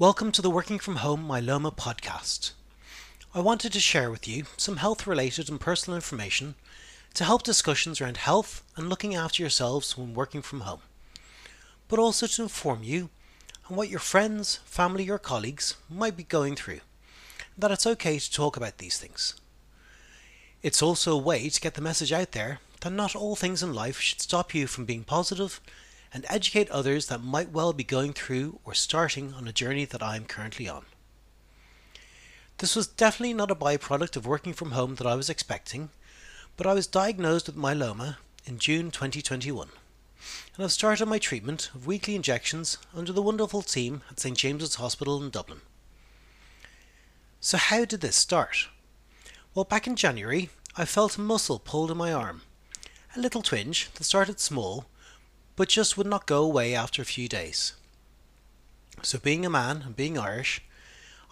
Welcome to the Working From Home Myeloma podcast. I wanted to share with you some health related and personal information to help discussions around health and looking after yourselves when working from home, but also to inform you on what your friends, family, or colleagues might be going through, that it's okay to talk about these things. It's also a way to get the message out there that not all things in life should stop you from being positive and educate others that might well be going through or starting on a journey that I am currently on. This was definitely not a byproduct of working from home that I was expecting, but I was diagnosed with myeloma in June 2021 and I've started my treatment of weekly injections under the wonderful team at St James's Hospital in Dublin. So, how did this start? Well, back in January, I felt a muscle pulled in my arm, a little twinge that started small but just would not go away after a few days. So, being a man and being Irish,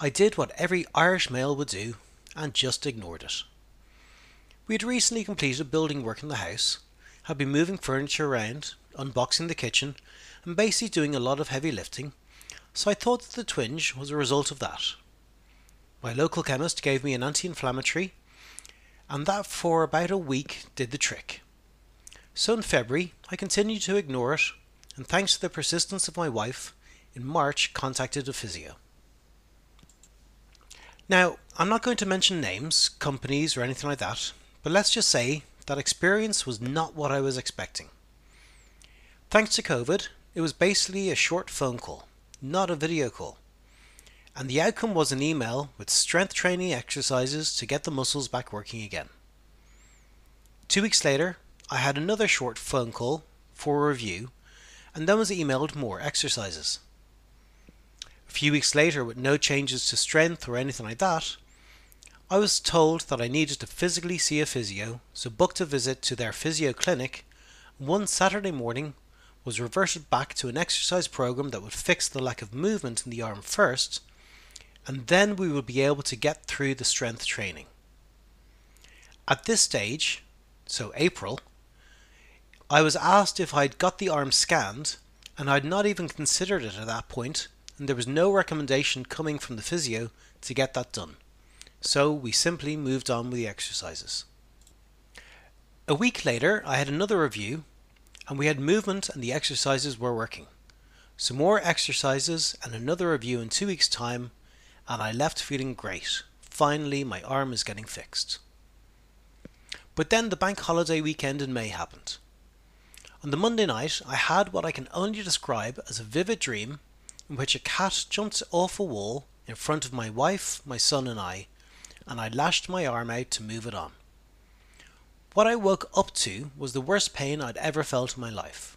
I did what every Irish male would do and just ignored it. We had recently completed building work in the house, had been moving furniture around, unboxing the kitchen, and basically doing a lot of heavy lifting, so I thought that the twinge was a result of that. My local chemist gave me an anti inflammatory, and that for about a week did the trick. So in February, I continued to ignore it, and thanks to the persistence of my wife, in March contacted a physio. Now, I'm not going to mention names, companies, or anything like that, but let's just say that experience was not what I was expecting. Thanks to COVID, it was basically a short phone call, not a video call. And the outcome was an email with strength training exercises to get the muscles back working again. Two weeks later, I had another short phone call for a review and then was emailed more exercises. A few weeks later, with no changes to strength or anything like that, I was told that I needed to physically see a physio, so booked a visit to their physio clinic. One Saturday morning was reverted back to an exercise program that would fix the lack of movement in the arm first, and then we would be able to get through the strength training. At this stage, so April, I was asked if I'd got the arm scanned, and I'd not even considered it at that point, and there was no recommendation coming from the physio to get that done. So we simply moved on with the exercises. A week later, I had another review, and we had movement and the exercises were working. Some more exercises and another review in two weeks' time, and I left feeling great. Finally, my arm is getting fixed. But then the bank holiday weekend in May happened. On the Monday night, I had what I can only describe as a vivid dream in which a cat jumped off a wall in front of my wife, my son, and I, and I lashed my arm out to move it on. What I woke up to was the worst pain I'd ever felt in my life.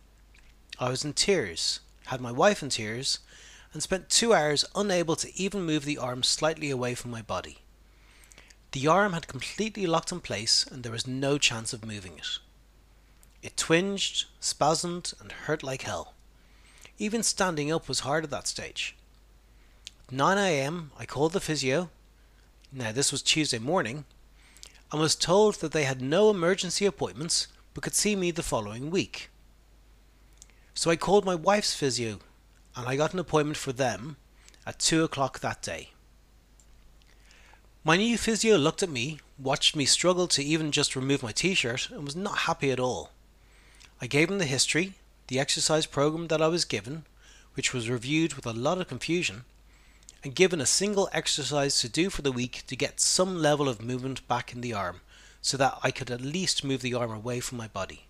I was in tears, had my wife in tears, and spent two hours unable to even move the arm slightly away from my body. The arm had completely locked in place and there was no chance of moving it. It twinged, spasmed, and hurt like hell. Even standing up was hard at that stage. At 9am, I called the physio. Now, this was Tuesday morning, and was told that they had no emergency appointments but could see me the following week. So I called my wife's physio and I got an appointment for them at 2 o'clock that day. My new physio looked at me, watched me struggle to even just remove my t shirt, and was not happy at all. I gave him the history, the exercise program that I was given, which was reviewed with a lot of confusion, and given a single exercise to do for the week to get some level of movement back in the arm so that I could at least move the arm away from my body.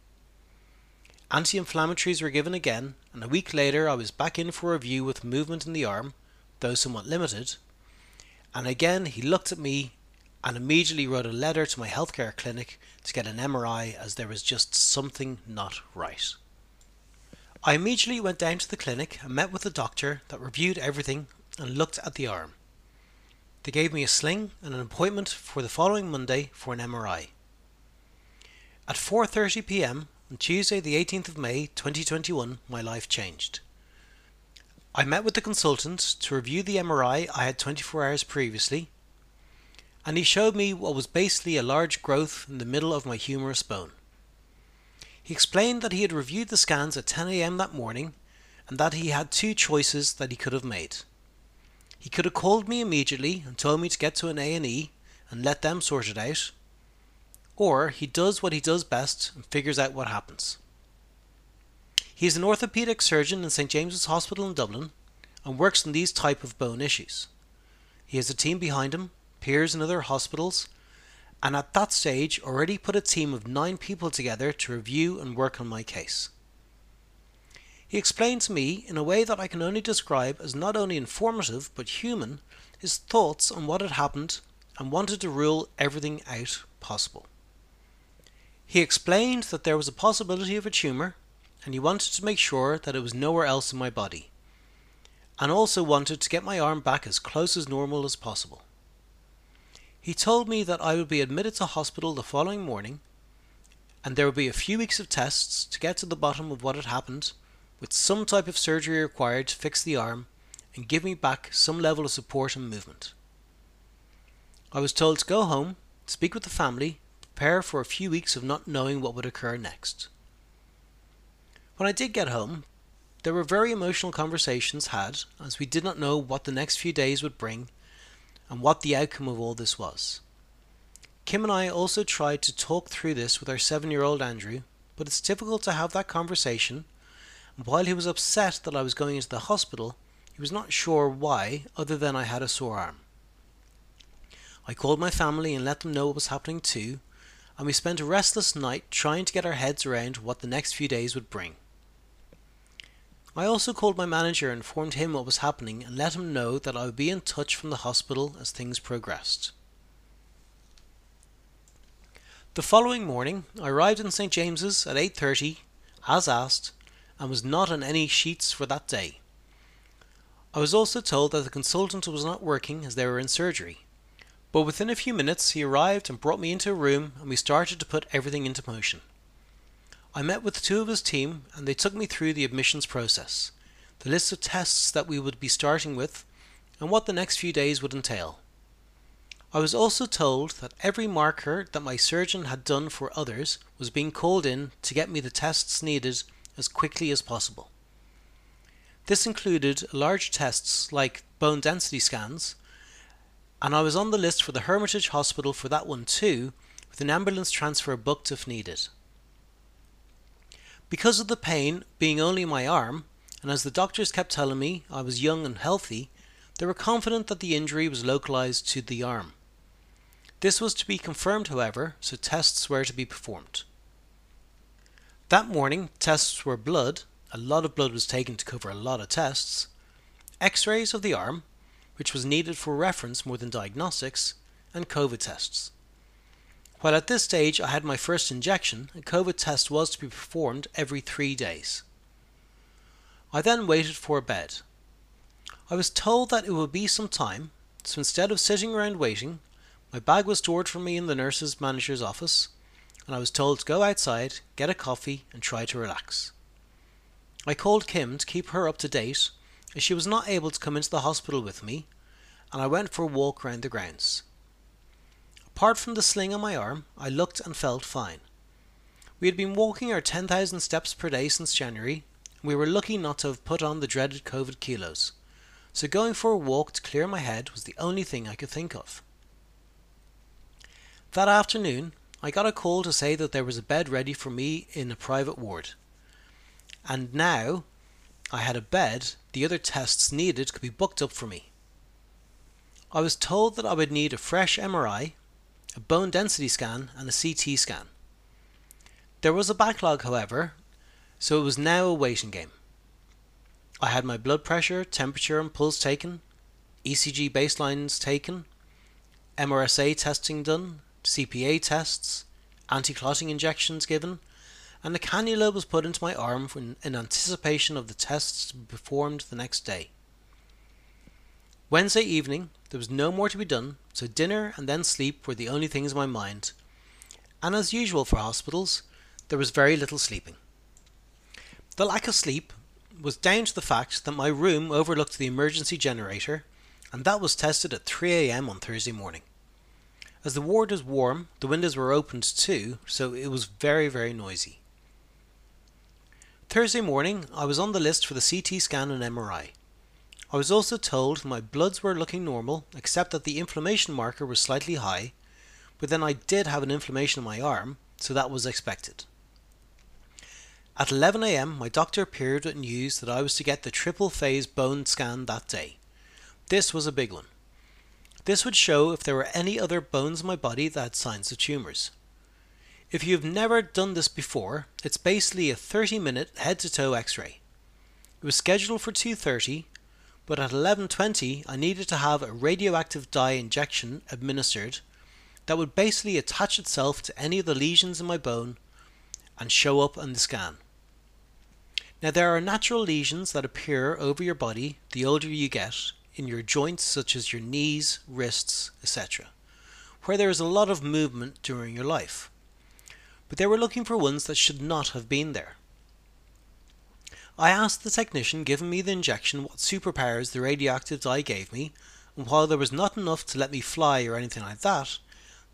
Anti inflammatories were given again, and a week later I was back in for a review with movement in the arm, though somewhat limited. And again he looked at me and immediately wrote a letter to my healthcare clinic to get an MRI as there was just something not right. I immediately went down to the clinic and met with the doctor that reviewed everything and looked at the arm. They gave me a sling and an appointment for the following Monday for an MRI. At 4:30 p.m. on Tuesday the 18th of May 2021 my life changed. I met with the consultant to review the MRI I had 24 hours previously and he showed me what was basically a large growth in the middle of my humerus bone. He explained that he had reviewed the scans at 10 am that morning and that he had two choices that he could have made. He could have called me immediately and told me to get to an A&E and let them sort it out. Or he does what he does best and figures out what happens. He is an orthopedic surgeon in St James's Hospital in Dublin and works on these type of bone issues. He has a team behind him, peers in other hospitals, and at that stage already put a team of nine people together to review and work on my case. He explained to me, in a way that I can only describe as not only informative but human, his thoughts on what had happened and wanted to rule everything out possible. He explained that there was a possibility of a tumour and he wanted to make sure that it was nowhere else in my body, and also wanted to get my arm back as close as normal as possible. He told me that I would be admitted to hospital the following morning and there would be a few weeks of tests to get to the bottom of what had happened, with some type of surgery required to fix the arm and give me back some level of support and movement. I was told to go home, speak with the family, prepare for a few weeks of not knowing what would occur next. When I did get home, there were very emotional conversations had as we did not know what the next few days would bring and what the outcome of all this was. Kim and I also tried to talk through this with our seven year old Andrew, but it's difficult to have that conversation. And while he was upset that I was going into the hospital, he was not sure why, other than I had a sore arm. I called my family and let them know what was happening too, and we spent a restless night trying to get our heads around what the next few days would bring. I also called my manager informed him what was happening and let him know that I would be in touch from the hospital as things progressed. The following morning I arrived in St James's at 8:30 as asked and was not on any sheets for that day. I was also told that the consultant was not working as they were in surgery. But within a few minutes he arrived and brought me into a room and we started to put everything into motion. I met with two of his team and they took me through the admissions process, the list of tests that we would be starting with, and what the next few days would entail. I was also told that every marker that my surgeon had done for others was being called in to get me the tests needed as quickly as possible. This included large tests like bone density scans, and I was on the list for the Hermitage Hospital for that one too, with an ambulance transfer booked if needed. Because of the pain being only in my arm, and as the doctors kept telling me I was young and healthy, they were confident that the injury was localized to the arm. This was to be confirmed, however, so tests were to be performed. That morning, tests were blood, a lot of blood was taken to cover a lot of tests, x rays of the arm, which was needed for reference more than diagnostics, and COVID tests. While at this stage I had my first injection, a COVID test was to be performed every three days. I then waited for a bed. I was told that it would be some time, so instead of sitting around waiting, my bag was stored for me in the nurse's manager's office, and I was told to go outside, get a coffee, and try to relax. I called Kim to keep her up to date, as she was not able to come into the hospital with me, and I went for a walk round the grounds. Apart from the sling on my arm, I looked and felt fine. We had been walking our 10,000 steps per day since January, and we were lucky not to have put on the dreaded COVID kilos. So going for a walk to clear my head was the only thing I could think of. That afternoon, I got a call to say that there was a bed ready for me in a private ward. And now I had a bed, the other tests needed could be booked up for me. I was told that I would need a fresh MRI, a bone density scan, and a CT scan. There was a backlog, however, so it was now a waiting game. I had my blood pressure, temperature, and pulse taken, ECG baselines taken, MRSA testing done, CPE tests, anti clotting injections given, and a cannula was put into my arm in anticipation of the tests to be performed the next day. Wednesday evening, there was no more to be done, so dinner and then sleep were the only things in my mind. And as usual for hospitals, there was very little sleeping. The lack of sleep was down to the fact that my room overlooked the emergency generator, and that was tested at 3am on Thursday morning. As the ward was warm, the windows were opened too, so it was very, very noisy. Thursday morning, I was on the list for the CT scan and MRI. I was also told my bloods were looking normal, except that the inflammation marker was slightly high, but then I did have an inflammation in my arm, so that was expected. At 11am, my doctor appeared with news that I was to get the triple phase bone scan that day. This was a big one. This would show if there were any other bones in my body that had signs of tumours. If you've never done this before, it's basically a 30 minute head to toe x-ray. It was scheduled for 2:30, but at 11:20 I needed to have a radioactive dye injection administered that would basically attach itself to any of the lesions in my bone and show up on the scan. Now there are natural lesions that appear over your body the older you get in your joints such as your knees, wrists, etc., where there is a lot of movement during your life but they were looking for ones that should not have been there. I asked the technician giving me the injection what superpowers the radioactive dye gave me, and while there was not enough to let me fly or anything like that,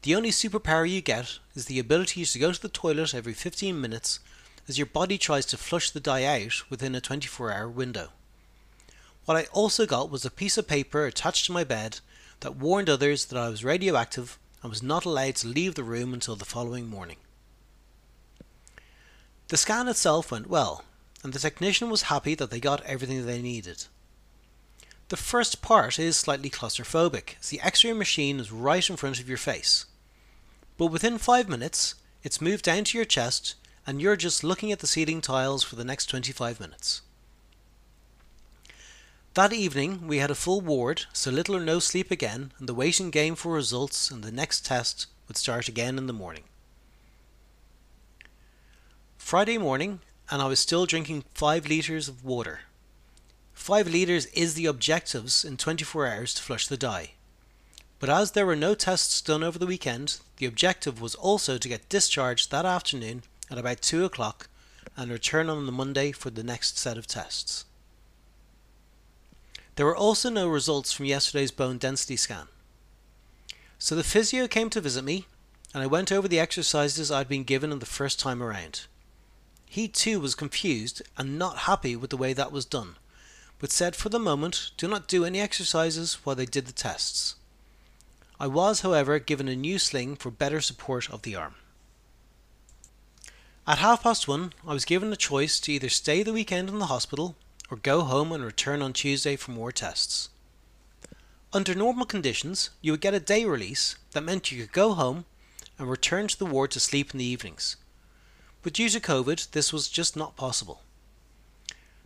the only superpower you get is the ability to go to the toilet every 15 minutes as your body tries to flush the dye out within a 24 hour window. What I also got was a piece of paper attached to my bed that warned others that I was radioactive and was not allowed to leave the room until the following morning. The scan itself went well, and the technician was happy that they got everything they needed. The first part is slightly claustrophobic, as the x ray machine is right in front of your face. But within 5 minutes, it's moved down to your chest, and you're just looking at the ceiling tiles for the next 25 minutes. That evening, we had a full ward, so little or no sleep again, and the waiting game for results and the next test would start again in the morning. Friday morning, and I was still drinking 5 litres of water. 5 litres is the objectives in 24 hours to flush the dye. But as there were no tests done over the weekend, the objective was also to get discharged that afternoon at about 2 o'clock and return on the Monday for the next set of tests. There were also no results from yesterday's bone density scan. So the physio came to visit me, and I went over the exercises I'd been given in the first time around. He too was confused and not happy with the way that was done, but said for the moment do not do any exercises while they did the tests. I was, however, given a new sling for better support of the arm. At half past one, I was given a choice to either stay the weekend in the hospital or go home and return on Tuesday for more tests. Under normal conditions, you would get a day release that meant you could go home and return to the ward to sleep in the evenings but due to COVID, this was just not possible.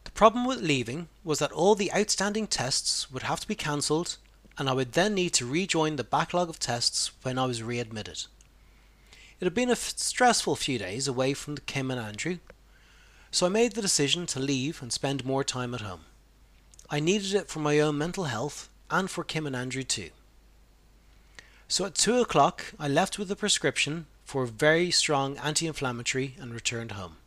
The problem with leaving was that all the outstanding tests would have to be cancelled, and I would then need to rejoin the backlog of tests when I was readmitted. It had been a stressful few days away from Kim and Andrew, so I made the decision to leave and spend more time at home. I needed it for my own mental health and for Kim and Andrew too. So at two o'clock, I left with a prescription for very strong anti inflammatory and returned home.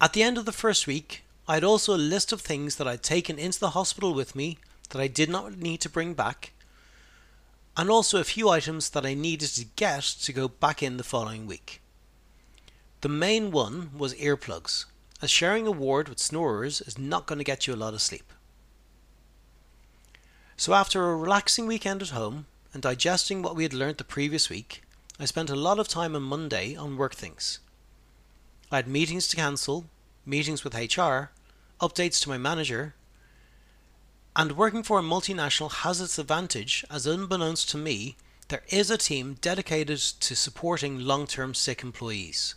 At the end of the first week, I had also a list of things that I'd taken into the hospital with me that I did not need to bring back, and also a few items that I needed to get to go back in the following week. The main one was earplugs, as sharing a ward with snorers is not going to get you a lot of sleep. So, after a relaxing weekend at home, and digesting what we had learnt the previous week, I spent a lot of time on Monday on work things. I had meetings to cancel, meetings with HR, updates to my manager, and working for a multinational has its advantage as unbeknownst to me, there is a team dedicated to supporting long term sick employees.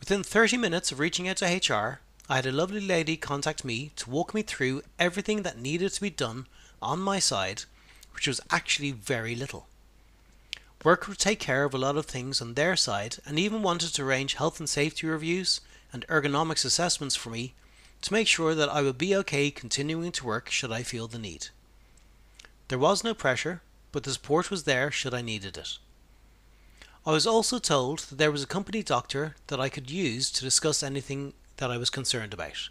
Within 30 minutes of reaching out to HR, I had a lovely lady contact me to walk me through everything that needed to be done on my side which was actually very little. Work would take care of a lot of things on their side and even wanted to arrange health and safety reviews and ergonomics assessments for me to make sure that I would be okay continuing to work should I feel the need. There was no pressure, but the support was there should I needed it. I was also told that there was a company doctor that I could use to discuss anything that I was concerned about.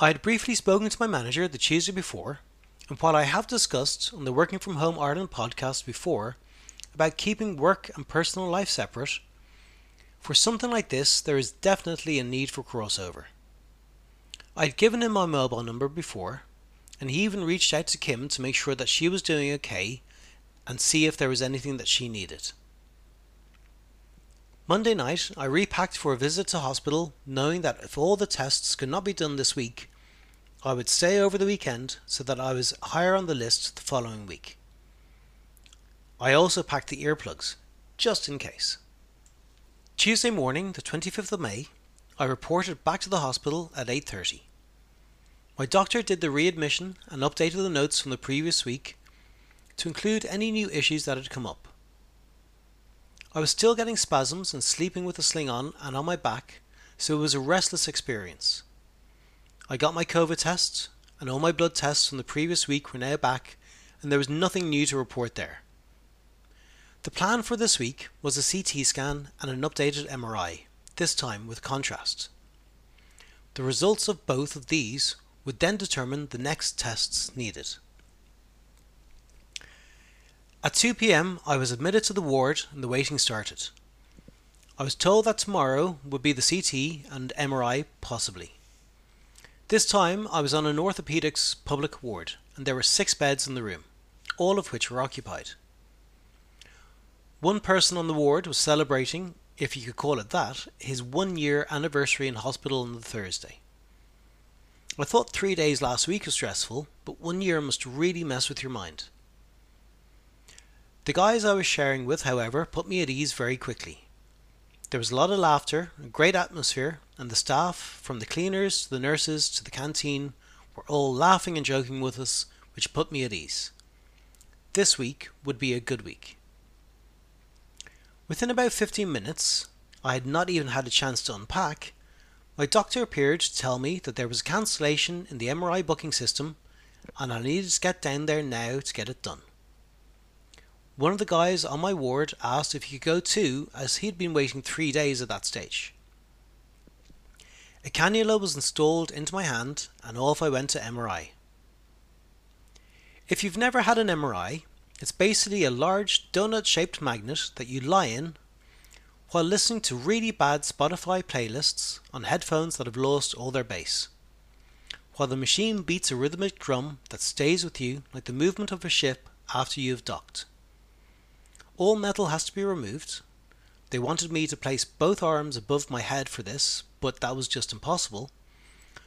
I had briefly spoken to my manager the Tuesday before and while I have discussed on the Working From Home Ireland podcast before about keeping work and personal life separate, for something like this there is definitely a need for crossover. I'd given him my mobile number before, and he even reached out to Kim to make sure that she was doing okay and see if there was anything that she needed. Monday night, I repacked for a visit to hospital, knowing that if all the tests could not be done this week, I would stay over the weekend so that I was higher on the list the following week. I also packed the earplugs, just in case. Tuesday morning, the 25th of May, I reported back to the hospital at 8:30. My doctor did the readmission and updated the notes from the previous week to include any new issues that had come up. I was still getting spasms and sleeping with a sling on and on my back, so it was a restless experience. I got my COVID tests, and all my blood tests from the previous week were now back, and there was nothing new to report there. The plan for this week was a CT scan and an updated MRI, this time with contrast. The results of both of these would then determine the next tests needed. At 2 pm, I was admitted to the ward and the waiting started. I was told that tomorrow would be the CT and MRI, possibly. This time, I was on an orthopedics public ward, and there were six beds in the room, all of which were occupied. One person on the ward was celebrating, if you could call it that, his one year anniversary in hospital on the Thursday. I thought three days last week was stressful, but one year must really mess with your mind. The guys I was sharing with, however, put me at ease very quickly. There was a lot of laughter, a great atmosphere, and the staff, from the cleaners to the nurses to the canteen, were all laughing and joking with us, which put me at ease. This week would be a good week. Within about 15 minutes, I had not even had a chance to unpack, my doctor appeared to tell me that there was a cancellation in the MRI booking system and I needed to get down there now to get it done. One of the guys on my ward asked if he could go too, as he'd been waiting three days at that stage. A cannula was installed into my hand, and off I went to MRI. If you've never had an MRI, it's basically a large donut shaped magnet that you lie in while listening to really bad Spotify playlists on headphones that have lost all their bass. While the machine beats a rhythmic drum that stays with you like the movement of a ship after you've docked. All metal has to be removed. They wanted me to place both arms above my head for this, but that was just impossible.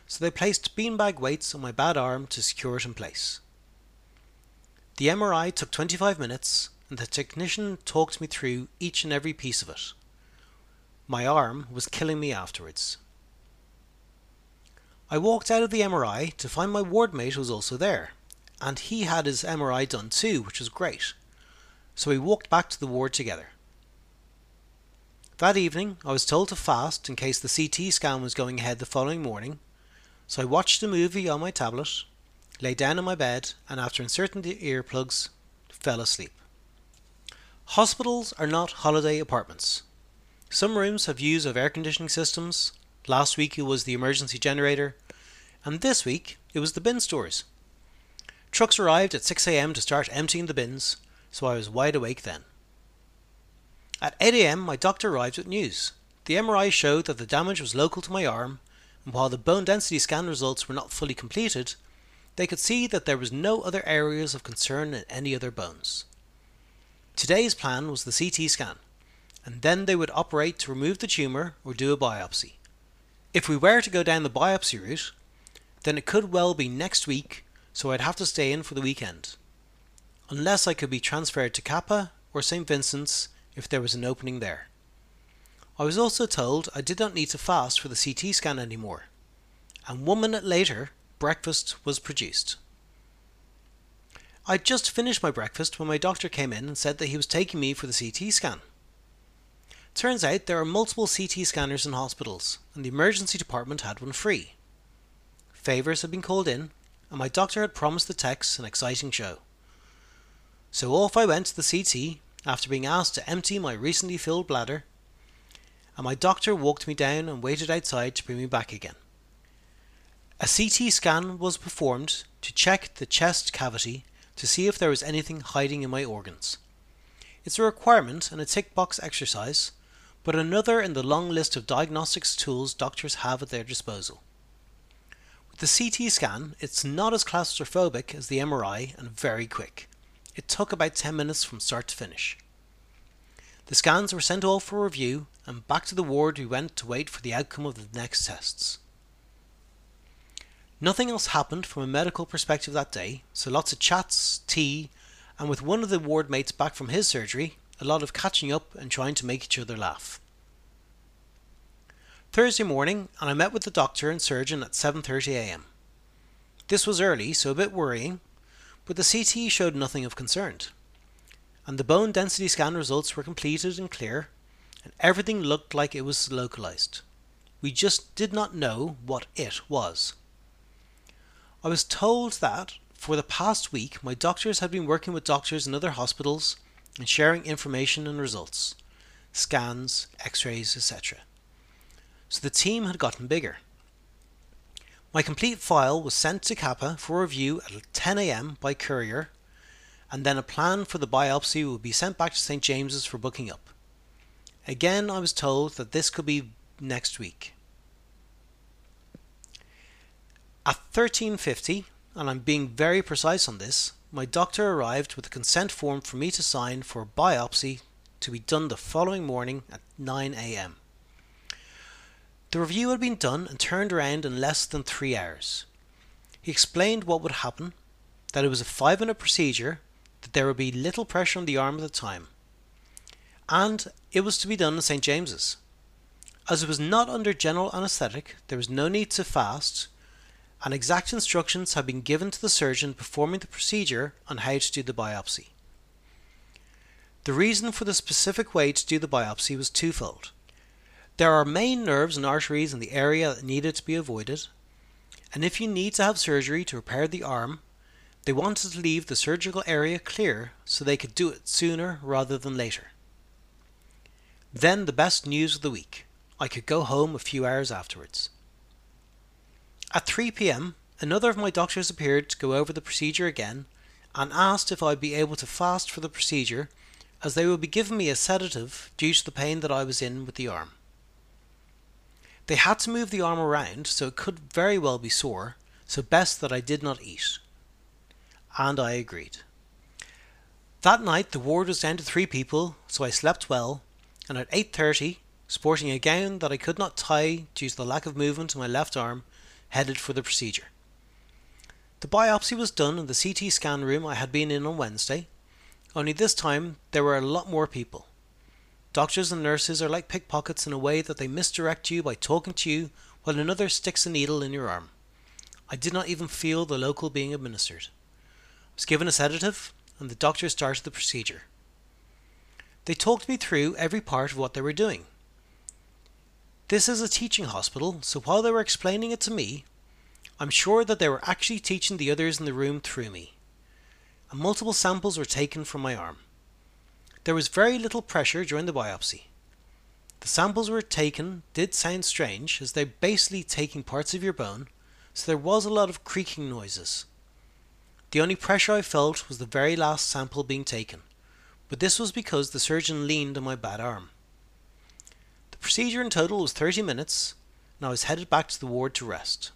So they placed beanbag weights on my bad arm to secure it in place. The MRI took 25 minutes, and the technician talked me through each and every piece of it. My arm was killing me afterwards. I walked out of the MRI to find my ward mate was also there, and he had his MRI done too, which was great so we walked back to the ward together. That evening, I was told to fast in case the CT scan was going ahead the following morning, so I watched a movie on my tablet, lay down in my bed, and after inserting the earplugs, fell asleep. Hospitals are not holiday apartments. Some rooms have views of air conditioning systems. Last week it was the emergency generator, and this week it was the bin stores. Trucks arrived at 6am to start emptying the bins, so I was wide awake then. At 8am, my doctor arrived with news. The MRI showed that the damage was local to my arm, and while the bone density scan results were not fully completed, they could see that there was no other areas of concern in any other bones. Today's plan was the CT scan, and then they would operate to remove the tumour or do a biopsy. If we were to go down the biopsy route, then it could well be next week, so I'd have to stay in for the weekend unless I could be transferred to Cappagh or St. Vincent's if there was an opening there. I was also told I did not need to fast for the CT scan anymore, and one minute later, breakfast was produced. I'd just finished my breakfast when my doctor came in and said that he was taking me for the CT scan. Turns out there are multiple CT scanners in hospitals, and the emergency department had one free. Favours had been called in, and my doctor had promised the techs an exciting show. So off I went to the CT after being asked to empty my recently filled bladder, and my doctor walked me down and waited outside to bring me back again. A CT scan was performed to check the chest cavity to see if there was anything hiding in my organs. It's a requirement and a tick box exercise, but another in the long list of diagnostics tools doctors have at their disposal. With the CT scan, it's not as claustrophobic as the MRI and very quick. It took about 10 minutes from start to finish. The scans were sent off for review and back to the ward we went to wait for the outcome of the next tests. Nothing else happened from a medical perspective that day, so lots of chats, tea, and with one of the ward mates back from his surgery, a lot of catching up and trying to make each other laugh. Thursday morning, and I met with the doctor and surgeon at 7:30 a.m. This was early, so a bit worrying, but the CT showed nothing of concern. And the bone density scan results were completed and clear, and everything looked like it was localized. We just did not know what it was. I was told that for the past week my doctors had been working with doctors in other hospitals and sharing information and results, scans, x rays, etc. So the team had gotten bigger. My complete file was sent to Cappagh for review at 10 am by courier, and then a plan for the biopsy would be sent back to St James's for booking up. Again, I was told that this could be next week. At 1350, and I'm being very precise on this, my doctor arrived with a consent form for me to sign for a biopsy to be done the following morning at 9 am. The review had been done and turned around in less than three hours. He explained what would happen, that it was a five minute procedure, that there would be little pressure on the arm at the time, and it was to be done in St. James's. As it was not under general anaesthetic, there was no need to fast, and exact instructions had been given to the surgeon performing the procedure on how to do the biopsy. The reason for the specific way to do the biopsy was twofold. There are main nerves and arteries in the area that needed to be avoided, and if you need to have surgery to repair the arm, they wanted to leave the surgical area clear so they could do it sooner rather than later. Then the best news of the week. I could go home a few hours afterwards. At 3 pm, another of my doctors appeared to go over the procedure again and asked if I'd be able to fast for the procedure as they would be giving me a sedative due to the pain that I was in with the arm. They had to move the arm around so it could very well be sore, so best that I did not eat. And I agreed. That night the ward was down to three people, so I slept well and at 8.30, sporting a gown that I could not tie due to the lack of movement in my left arm, headed for the procedure. The biopsy was done in the CT scan room I had been in on Wednesday, only this time there were a lot more people. Doctors and nurses are like pickpockets in a way that they misdirect you by talking to you while another sticks a needle in your arm. I did not even feel the local being administered. I was given a sedative, and the doctor started the procedure. They talked me through every part of what they were doing. This is a teaching hospital, so while they were explaining it to me, I'm sure that they were actually teaching the others in the room through me. And multiple samples were taken from my arm. There was very little pressure during the biopsy. The samples were taken did sound strange, as they're basically taking parts of your bone, so there was a lot of creaking noises. The only pressure I felt was the very last sample being taken but this was because the surgeon leaned on my bad arm. The procedure in total was 30 minutes, and I was headed back to the ward to rest.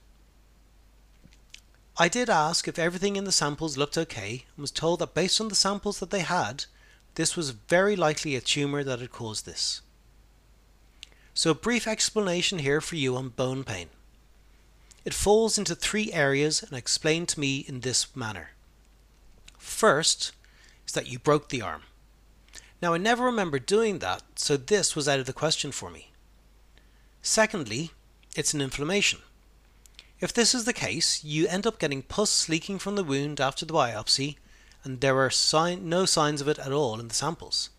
I did ask if everything in the samples looked okay and was told that based on the samples that they had, this was very likely a tumour that had caused this. So a brief explanation here for you on bone pain. It falls into three areas and explained to me in this manner. First is that you broke the arm. Now, I never remember doing that, so this was out of the question for me. Secondly, it's an inflammation. If this is the case, you end up getting pus leaking from the wound after the biopsy, and there are sign- no signs of it at all in the samples.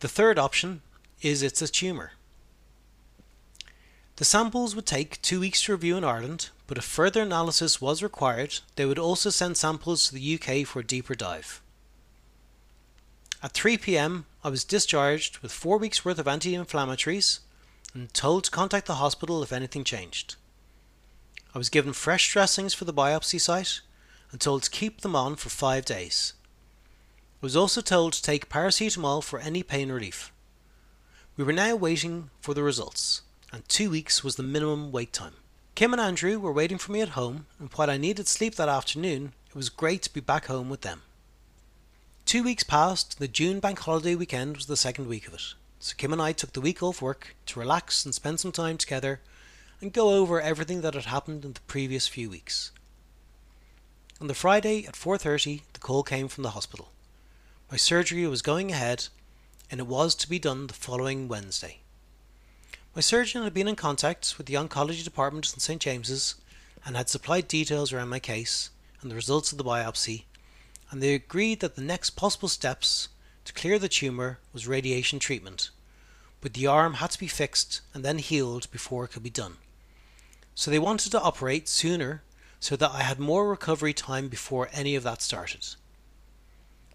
The third option is it's a tumour. The samples would take two weeks to review in Ireland, but if further analysis was required, they would also send samples to the UK for a deeper dive. At 3 pm, I was discharged with four weeks' worth of anti inflammatories and told to contact the hospital if anything changed. I was given fresh dressings for the biopsy site and told to keep them on for five days. I was also told to take paracetamol for any pain relief. We were now waiting for the results, and two weeks was the minimum wait time. Kim and Andrew were waiting for me at home, and while I needed sleep that afternoon, it was great to be back home with them. Two weeks passed, the June bank holiday weekend was the second week of it. So Kim and I took the week off work to relax and spend some time together and go over everything that had happened in the previous few weeks. On the Friday at 4:30, the call came from the hospital. My surgery was going ahead and it was to be done the following Wednesday. My surgeon had been in contact with the oncology department in St James's and had supplied details around my case and the results of the biopsy, and they agreed that the next possible steps to clear the tumour was radiation treatment, but the arm had to be fixed and then healed before it could be done. So they wanted to operate sooner so that I had more recovery time before any of that started.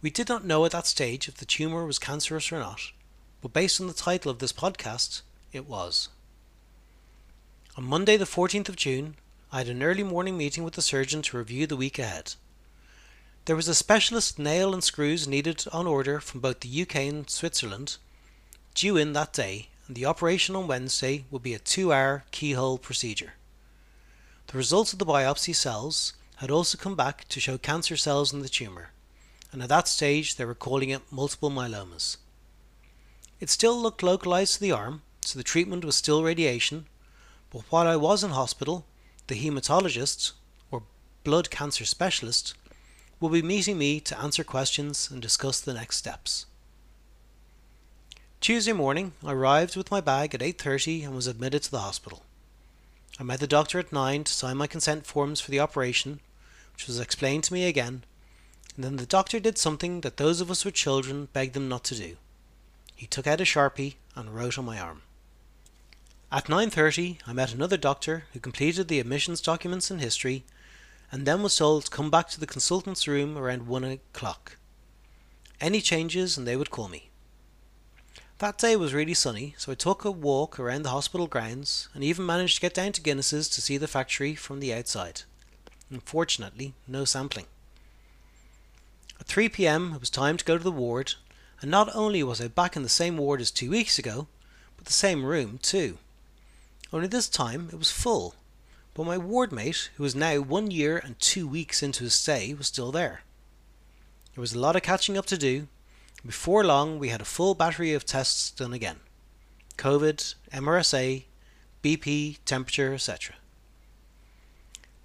We did not know at that stage if the tumour was cancerous or not, but based on the title of this podcast, it was. On Monday, the 14th of June, I had an early morning meeting with the surgeon to review the week ahead. There was a specialist nail and screws needed on order from both the UK and Switzerland, due in that day, and the operation on Wednesday would be a two hour keyhole procedure. The results of the biopsy cells had also come back to show cancer cells in the tumour, and at that stage they were calling it multiple myelomas. It still looked localized to the arm, so the treatment was still radiation, but while I was in hospital, the hematologist, or blood cancer specialist, will be meeting me to answer questions and discuss the next steps. Tuesday morning, I arrived with my bag at 8:30 and was admitted to the hospital. I met the doctor at 9 to sign my consent forms for the operation, which was explained to me again, and then the doctor did something that those of us with children begged them not to do. He took out a Sharpie and wrote on my arm. At 9:30, I met another doctor who completed the admissions documents and history and then was told to come back to the consultant's room around 1 o'clock. Any changes and they would call me. That day was really sunny, so I took a walk around the hospital grounds and even managed to get down to Guinness's to see the factory from the outside. Unfortunately, no sampling. At 3 pm, it was time to go to the ward, and not only was I back in the same ward as two weeks ago, but the same room too. Only this time it was full, but my ward mate, who was now one year and two weeks into his stay, was still there. There was a lot of catching up to do, before long, we had a full battery of tests done again COVID, MRSA, BP, temperature, etc.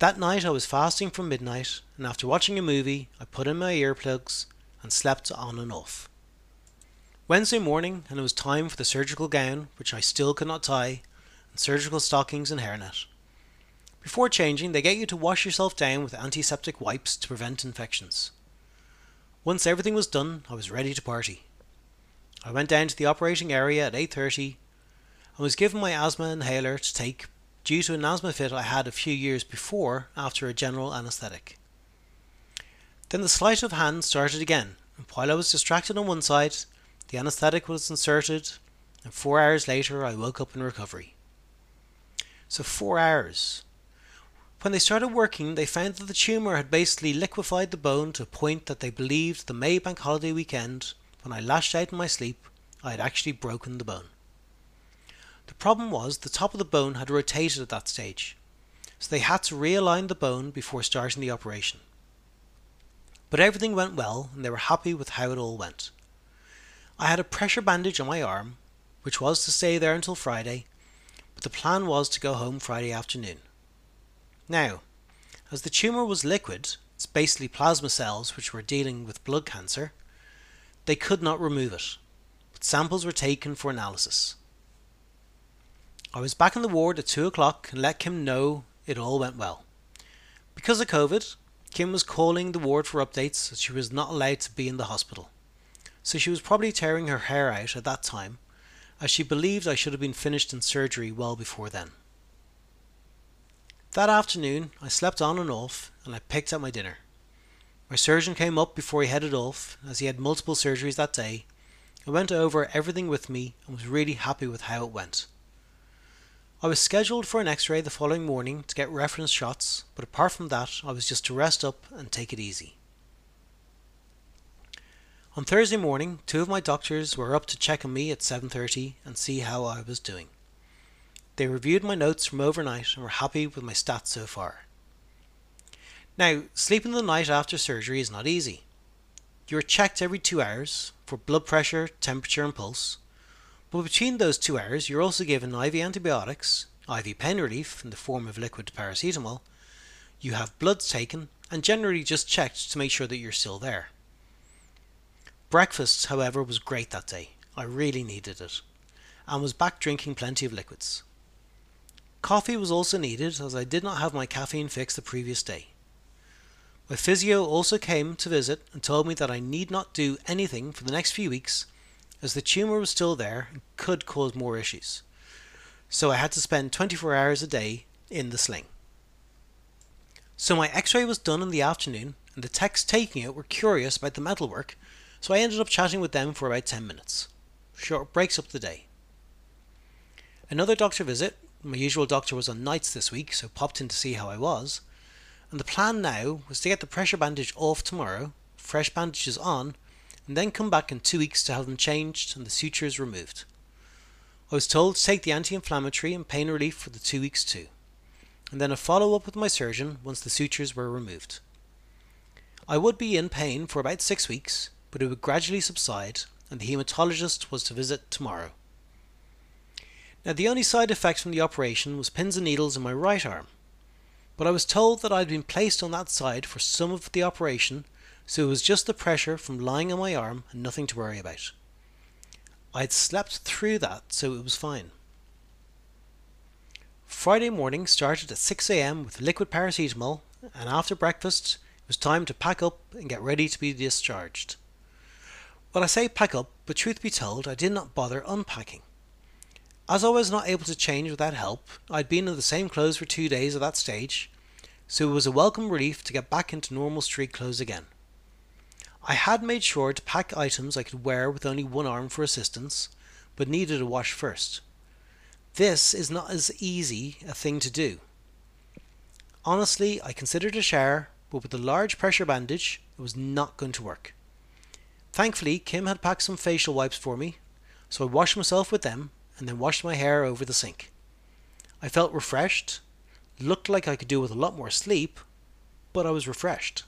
That night I was fasting from midnight, and after watching a movie, I put in my earplugs and slept on and off. Wednesday morning, and it was time for the surgical gown, which I still could not tie, and surgical stockings and hairnet. Before changing, they get you to wash yourself down with antiseptic wipes to prevent infections. Once everything was done, I was ready to party. I went down to the operating area at 8.30 and was given my asthma inhaler to take due to an asthma fit I had a few years before after a general anaesthetic. Then the sleight of hand started again, and while I was distracted on one side, the anaesthetic was inserted, and four hours later I woke up in recovery. So, four hours. When they started working, they found that the tumour had basically liquefied the bone to a point that they believed the May bank holiday weekend, when I lashed out in my sleep, I had actually broken the bone. The problem was the top of the bone had rotated at that stage, so they had to realign the bone before starting the operation. But everything went well and they were happy with how it all went. I had a pressure bandage on my arm, which was to stay there until Friday, but the plan was to go home Friday afternoon. Now, as the tumour was liquid, it's basically plasma cells which were dealing with blood cancer, they could not remove it, but samples were taken for analysis. I was back in the ward at 2 o'clock and let Kim know it all went well. Because of COVID, Kim was calling the ward for updates as she was not allowed to be in the hospital. So she was probably tearing her hair out at that time, as she believed I should have been finished in surgery well before then. That afternoon, I slept on and off, and I picked at my dinner. My surgeon came up before he headed off, as he had multiple surgeries that day, and went over everything with me and was really happy with how it went. I was scheduled for an x ray the following morning to get reference shots, but apart from that, I was just to rest up and take it easy. On Thursday morning, two of my doctors were up to check on me at 7:30 and see how I was doing. They reviewed my notes from overnight and were happy with my stats so far. Now, sleeping the night after surgery is not easy. You are checked every two hours for blood pressure, temperature, and pulse. But between those two hours, you're also given IV antibiotics, IV pain relief in the form of liquid paracetamol. You have bloods taken and generally just checked to make sure that you're still there. Breakfast, however, was great that day. I really needed it and was back drinking plenty of liquids. Coffee was also needed as I did not have my caffeine fix the previous day. My physio also came to visit and told me that I need not do anything for the next few weeks as the tumour was still there and could cause more issues. So I had to spend 24 hours a day in the sling. So my x-ray was done in the afternoon and the techs taking it were curious about the metalwork so I ended up chatting with them for about 10 minutes. Short breaks up the day. Another doctor visit. My usual doctor was on nights this week, so popped in to see how I was. And the plan now was to get the pressure bandage off tomorrow, fresh bandages on, and then come back in two weeks to have them changed and the sutures removed. I was told to take the anti inflammatory and pain relief for the two weeks too, and then a follow up with my surgeon once the sutures were removed. I would be in pain for about six weeks, but it would gradually subside, and the hematologist was to visit tomorrow. Now, the only side effect from the operation was pins and needles in my right arm, but I was told that I had been placed on that side for some of the operation, so it was just the pressure from lying on my arm and nothing to worry about. I had slept through that, so it was fine. Friday morning started at 6am with liquid paracetamol, and after breakfast, it was time to pack up and get ready to be discharged. Well, I say pack up, but truth be told, I did not bother unpacking. As I was not able to change without help, I'd been in the same clothes for two days at that stage, so it was a welcome relief to get back into normal street clothes again. I had made sure to pack items I could wear with only one arm for assistance, but needed a wash first. This is not as easy a thing to do. Honestly, I considered a shower, but with the large pressure bandage, it was not going to work. Thankfully, Kim had packed some facial wipes for me, so I washed myself with them and then washed my hair over the sink. I felt refreshed, looked like I could do with a lot more sleep, but I was refreshed.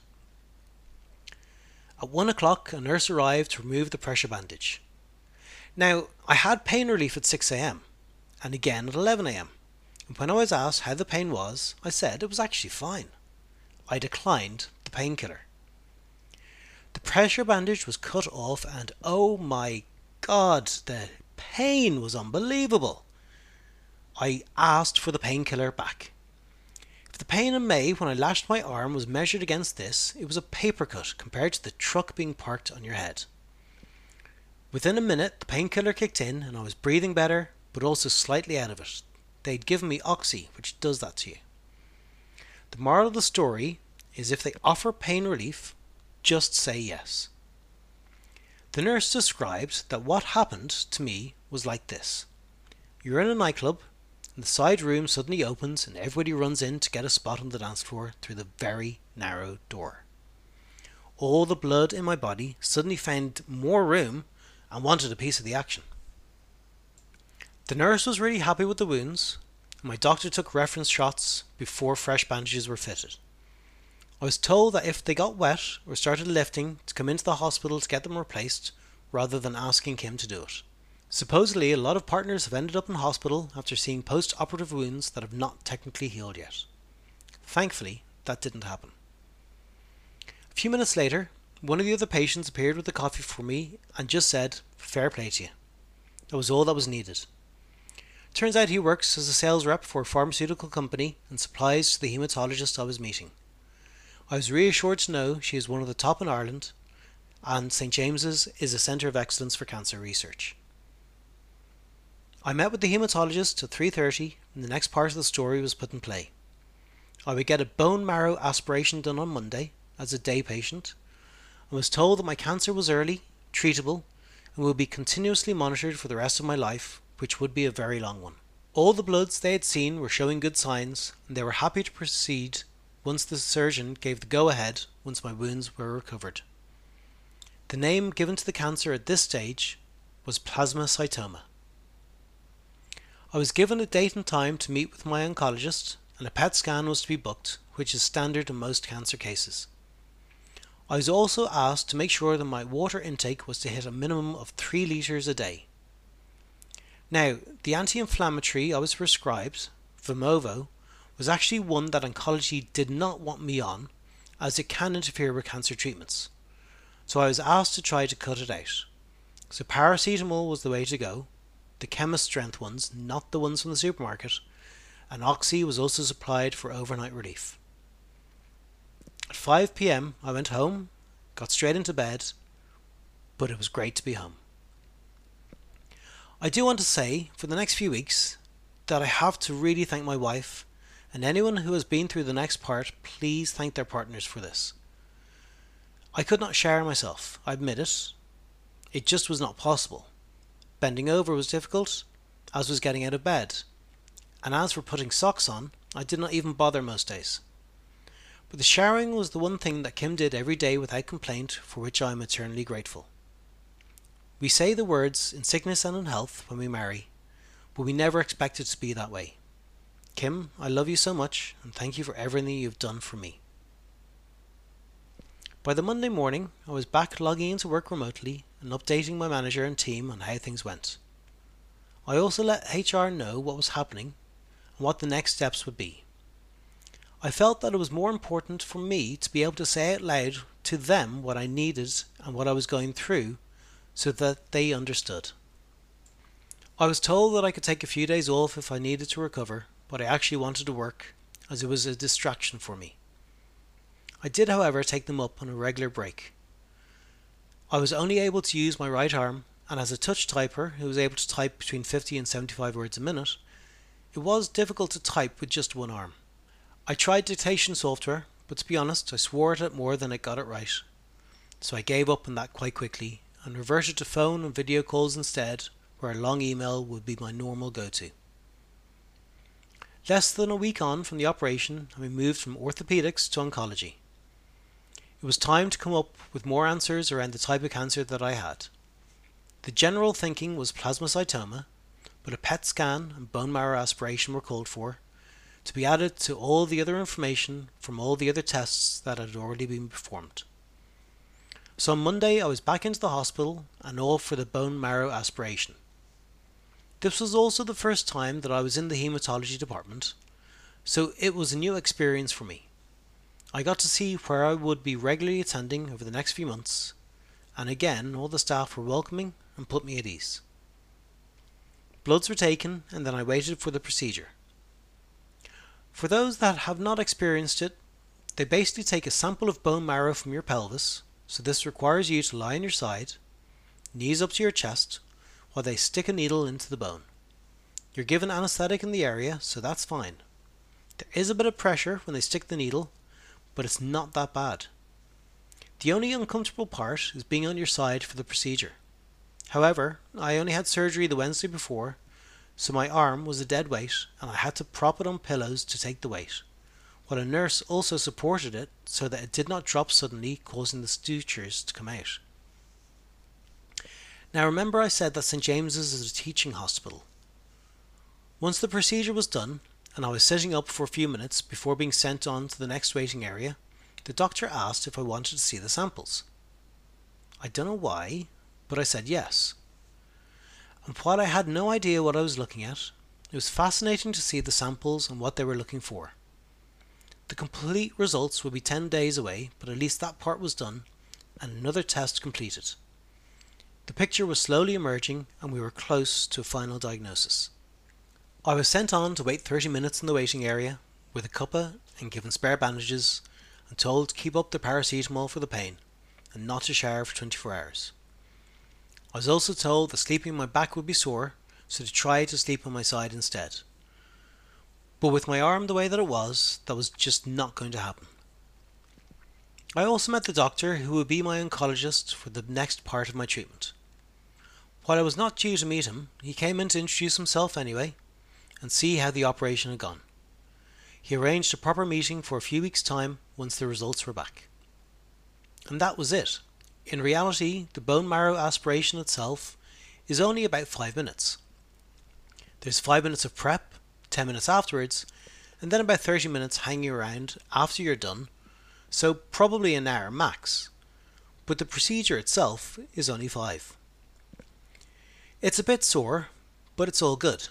At one o'clock, a nurse arrived to remove the pressure bandage. Now, I had pain relief at 6am and again at 11am, and when I was asked how the pain was, I said it was actually fine. I declined the painkiller. The pressure bandage was cut off, and oh my god, the pain was unbelievable. I asked for the painkiller back. If the pain in May when I lashed my arm was measured against this, it was a paper cut compared to the truck being parked on your head. Within a minute, the painkiller kicked in and I was breathing better, but also slightly out of it. They'd given me Oxy, which does that to you. The moral of the story is if they offer pain relief, just say yes. The nurse described that what happened to me was like this. You're in a nightclub, and the side room suddenly opens and everybody runs in to get a spot on the dance floor through the very narrow door. All the blood in my body suddenly found more room and wanted a piece of the action. The nurse was really happy with the wounds, and my doctor took reference shots before fresh bandages were fitted. I was told that if they got wet or started lifting to come into the hospital to get them replaced rather than asking him to do it. Supposedly, a lot of partners have ended up in hospital after seeing post operative wounds that have not technically healed yet. Thankfully, that didn't happen. A few minutes later, one of the other patients appeared with the coffee for me and just said, Fair play to you. That was all that was needed. Turns out he works as a sales rep for a pharmaceutical company and supplies to the hematologist I was meeting. I was reassured to know she is one of the top in Ireland and St James's is a centre of excellence for cancer research. I met with the hematologist at 3.30 and the next part of the story was put in play. I would get a bone marrow aspiration done on Monday as a day patient and was told that my cancer was early, treatable, and would be continuously monitored for the rest of my life, which would be a very long one. All the bloods they had seen were showing good signs and they were happy to proceed once the surgeon gave the go ahead once my wounds were recovered. The name given to the cancer at this stage was plasmacytoma. I was given a date and time to meet with my oncologist, and a PET scan was to be booked, which is standard in most cancer cases. I was also asked to make sure that my water intake was to hit a minimum of 3 litres a day. Now, the anti inflammatory I was prescribed, Vimovo, was actually one that oncology did not want me on as it can interfere with cancer treatments. So I was asked to try to cut it out. So paracetamol was the way to go, the chemist strength ones, not the ones from the supermarket, and oxy was also supplied for overnight relief. At 5 pm, I went home, got straight into bed, but it was great to be home. I do want to say, for the next few weeks, that I have to really thank my wife, and anyone who has been through the next part, please thank their partners for this. I could not shower myself, I admit it. It just was not possible. Bending over was difficult, as was getting out of bed. And as for putting socks on, I did not even bother most days. But the showering was the one thing that Kim did every day without complaint, for which I am eternally grateful. We say the words in sickness and in health when we marry, but we never expect it to be that way. Kim, I love you so much, and thank you for everything you've done for me. By the Monday morning, I was back logging into work remotely and updating my manager and team on how things went. I also let HR know what was happening and what the next steps would be. I felt that it was more important for me to be able to say out loud to them what I needed and what I was going through so that they understood. I was told that I could take a few days off if I needed to recover, but I actually wanted to work as it was a distraction for me. I did, however, take them up on a regular break. I was only able to use my right arm, and as a touch typer who was able to type between 50 and 75 words a minute, it was difficult to type with just one arm. I tried dictation software, but to be honest, I swore at it more than I got it right. So I gave up on that quite quickly and reverted to phone and video calls instead, where a long email would be my normal go to. Less than a week on from the operation, I moved from orthopedics to oncology. It was time to come up with more answers around the type of cancer that I had. The general thinking was plasmacytoma, but a PET scan and bone marrow aspiration were called for, to be added to all the other information from all the other tests that had already been performed. So on Monday I was back into the hospital and all for the bone marrow aspiration. This was also the first time that I was in the hematology department, so it was a new experience for me. I got to see where I would be regularly attending over the next few months, and again all the staff were welcoming and put me at ease. Bloods were taken, and then I waited for the procedure. For those that have not experienced it, they basically take a sample of bone marrow from your pelvis, so this requires you to lie on your side, knees up to your chest, while they stick a needle into the bone. You're given anesthetic in the area, so that's fine. There is a bit of pressure when they stick the needle, but it's not that bad. The only uncomfortable part is being on your side for the procedure. However, I only had surgery the Wednesday before, so my arm was a dead weight and I had to prop it on pillows to take the weight, while a nurse also supported it so that it did not drop suddenly, causing the sutures to come out. Now remember I said that St James's is a teaching hospital. Once the procedure was done, and I was sitting up for a few minutes before being sent on to the next waiting area, the doctor asked if I wanted to see the samples. I don't know why, but I said yes. And while I had no idea what I was looking at, it was fascinating to see the samples and what they were looking for. The complete results would be 10 days away, but at least that part was done and another test completed. The picture was slowly emerging and we were close to a final diagnosis. I was sent on to wait 30 minutes in the waiting area with a cuppa and given spare bandages and told to keep up the paracetamol for the pain and not to shower for 24 hours. I was also told that sleeping on my back would be sore, so to try to sleep on my side instead. But with my arm the way that it was, that was just not going to happen. I also met the doctor who would be my oncologist for the next part of my treatment. While I was not due to meet him, he came in to introduce himself anyway and see how the operation had gone. He arranged a proper meeting for a few weeks' time once the results were back. And that was it. In reality, the bone marrow aspiration itself is only about 5 minutes. There's 5 minutes of prep, 10 minutes afterwards, and then about 30 minutes hanging around after you're done, so probably an hour max. But the procedure itself is only 5. It's a bit sore, but it's all good.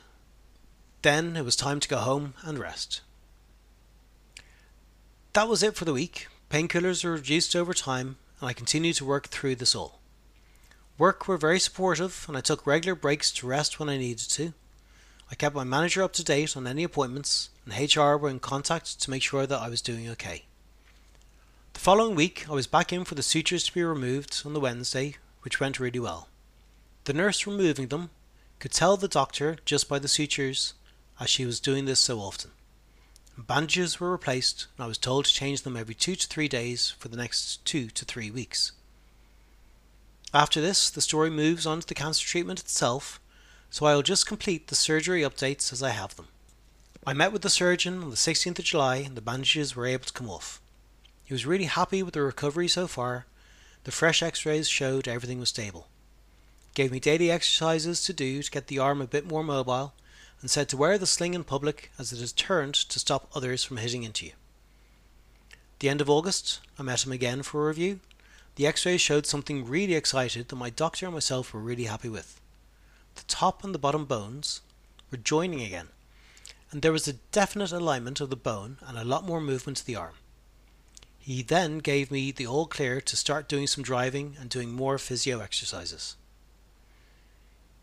Then it was time to go home and rest. That was it for the week. Painkillers were reduced over time, and I continued to work through this all. Work were very supportive, and I took regular breaks to rest when I needed to. I kept my manager up to date on any appointments, and HR were in contact to make sure that I was doing okay. The following week, I was back in for the sutures to be removed on the Wednesday, which went really well. The nurse removing them could tell the doctor just by the sutures, as she was doing this so often. Bandages were replaced, and I was told to change them every two to three days for the next two to three weeks. After this, the story moves on to the cancer treatment itself, so I will just complete the surgery updates as I have them. I met with the surgeon on the 16th of July and the bandages were able to come off. He was really happy with the recovery so far. The fresh x rays showed everything was stable. Gave me daily exercises to do to get the arm a bit more mobile and said to wear the sling in public as a deterrent to stop others from hitting into you. The end of August, I met him again for a review. The x rays showed something really excited that my doctor and myself were really happy with. The top and the bottom bones were joining again, and there was a definite alignment of the bone and a lot more movement to the arm. He then gave me the all clear to start doing some driving and doing more physio exercises.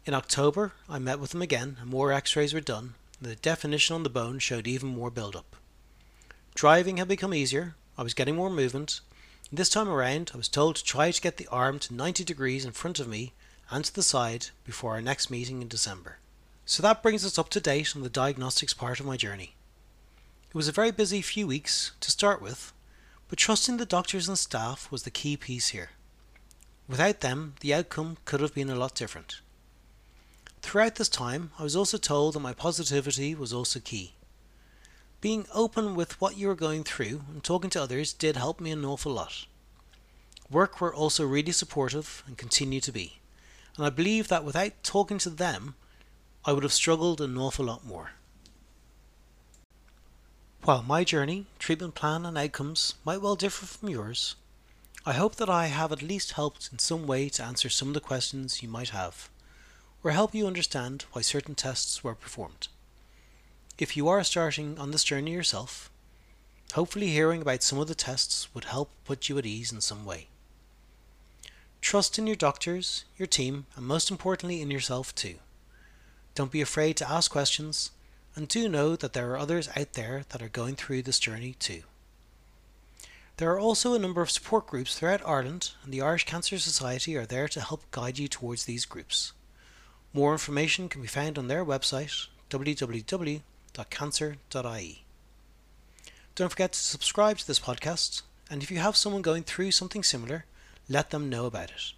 In October, I met with him again and more x rays were done, and the definition on the bone showed even more build up. Driving had become easier, I was getting more movement, and this time around I was told to try to get the arm to 90 degrees in front of me and to the side before our next meeting in December. So that brings us up to date on the diagnostics part of my journey. It was a very busy few weeks to start with, but trusting the doctors and staff was the key piece here. Without them, the outcome could have been a lot different. Throughout this time, I was also told that my positivity was also key. Being open with what you were going through and talking to others did help me an awful lot. Work were also really supportive and continue to be, and I believe that without talking to them, I would have struggled an awful lot more. While my journey, treatment plan, and outcomes might well differ from yours, I hope that I have at least helped in some way to answer some of the questions you might have or help you understand why certain tests were performed. If you are starting on this journey yourself, hopefully hearing about some of the tests would help put you at ease in some way. Trust in your doctors, your team, and most importantly in yourself too. Don't be afraid to ask questions, and do know that there are others out there that are going through this journey too. There are also a number of support groups throughout Ireland, and the Irish Cancer Society are there to help guide you towards these groups. More information can be found on their website www.cancer.ie. Don't forget to subscribe to this podcast, and if you have someone going through something similar, let them know about it.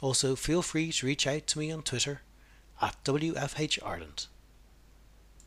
Also, feel free to reach out to me on Twitter at WFH Ireland.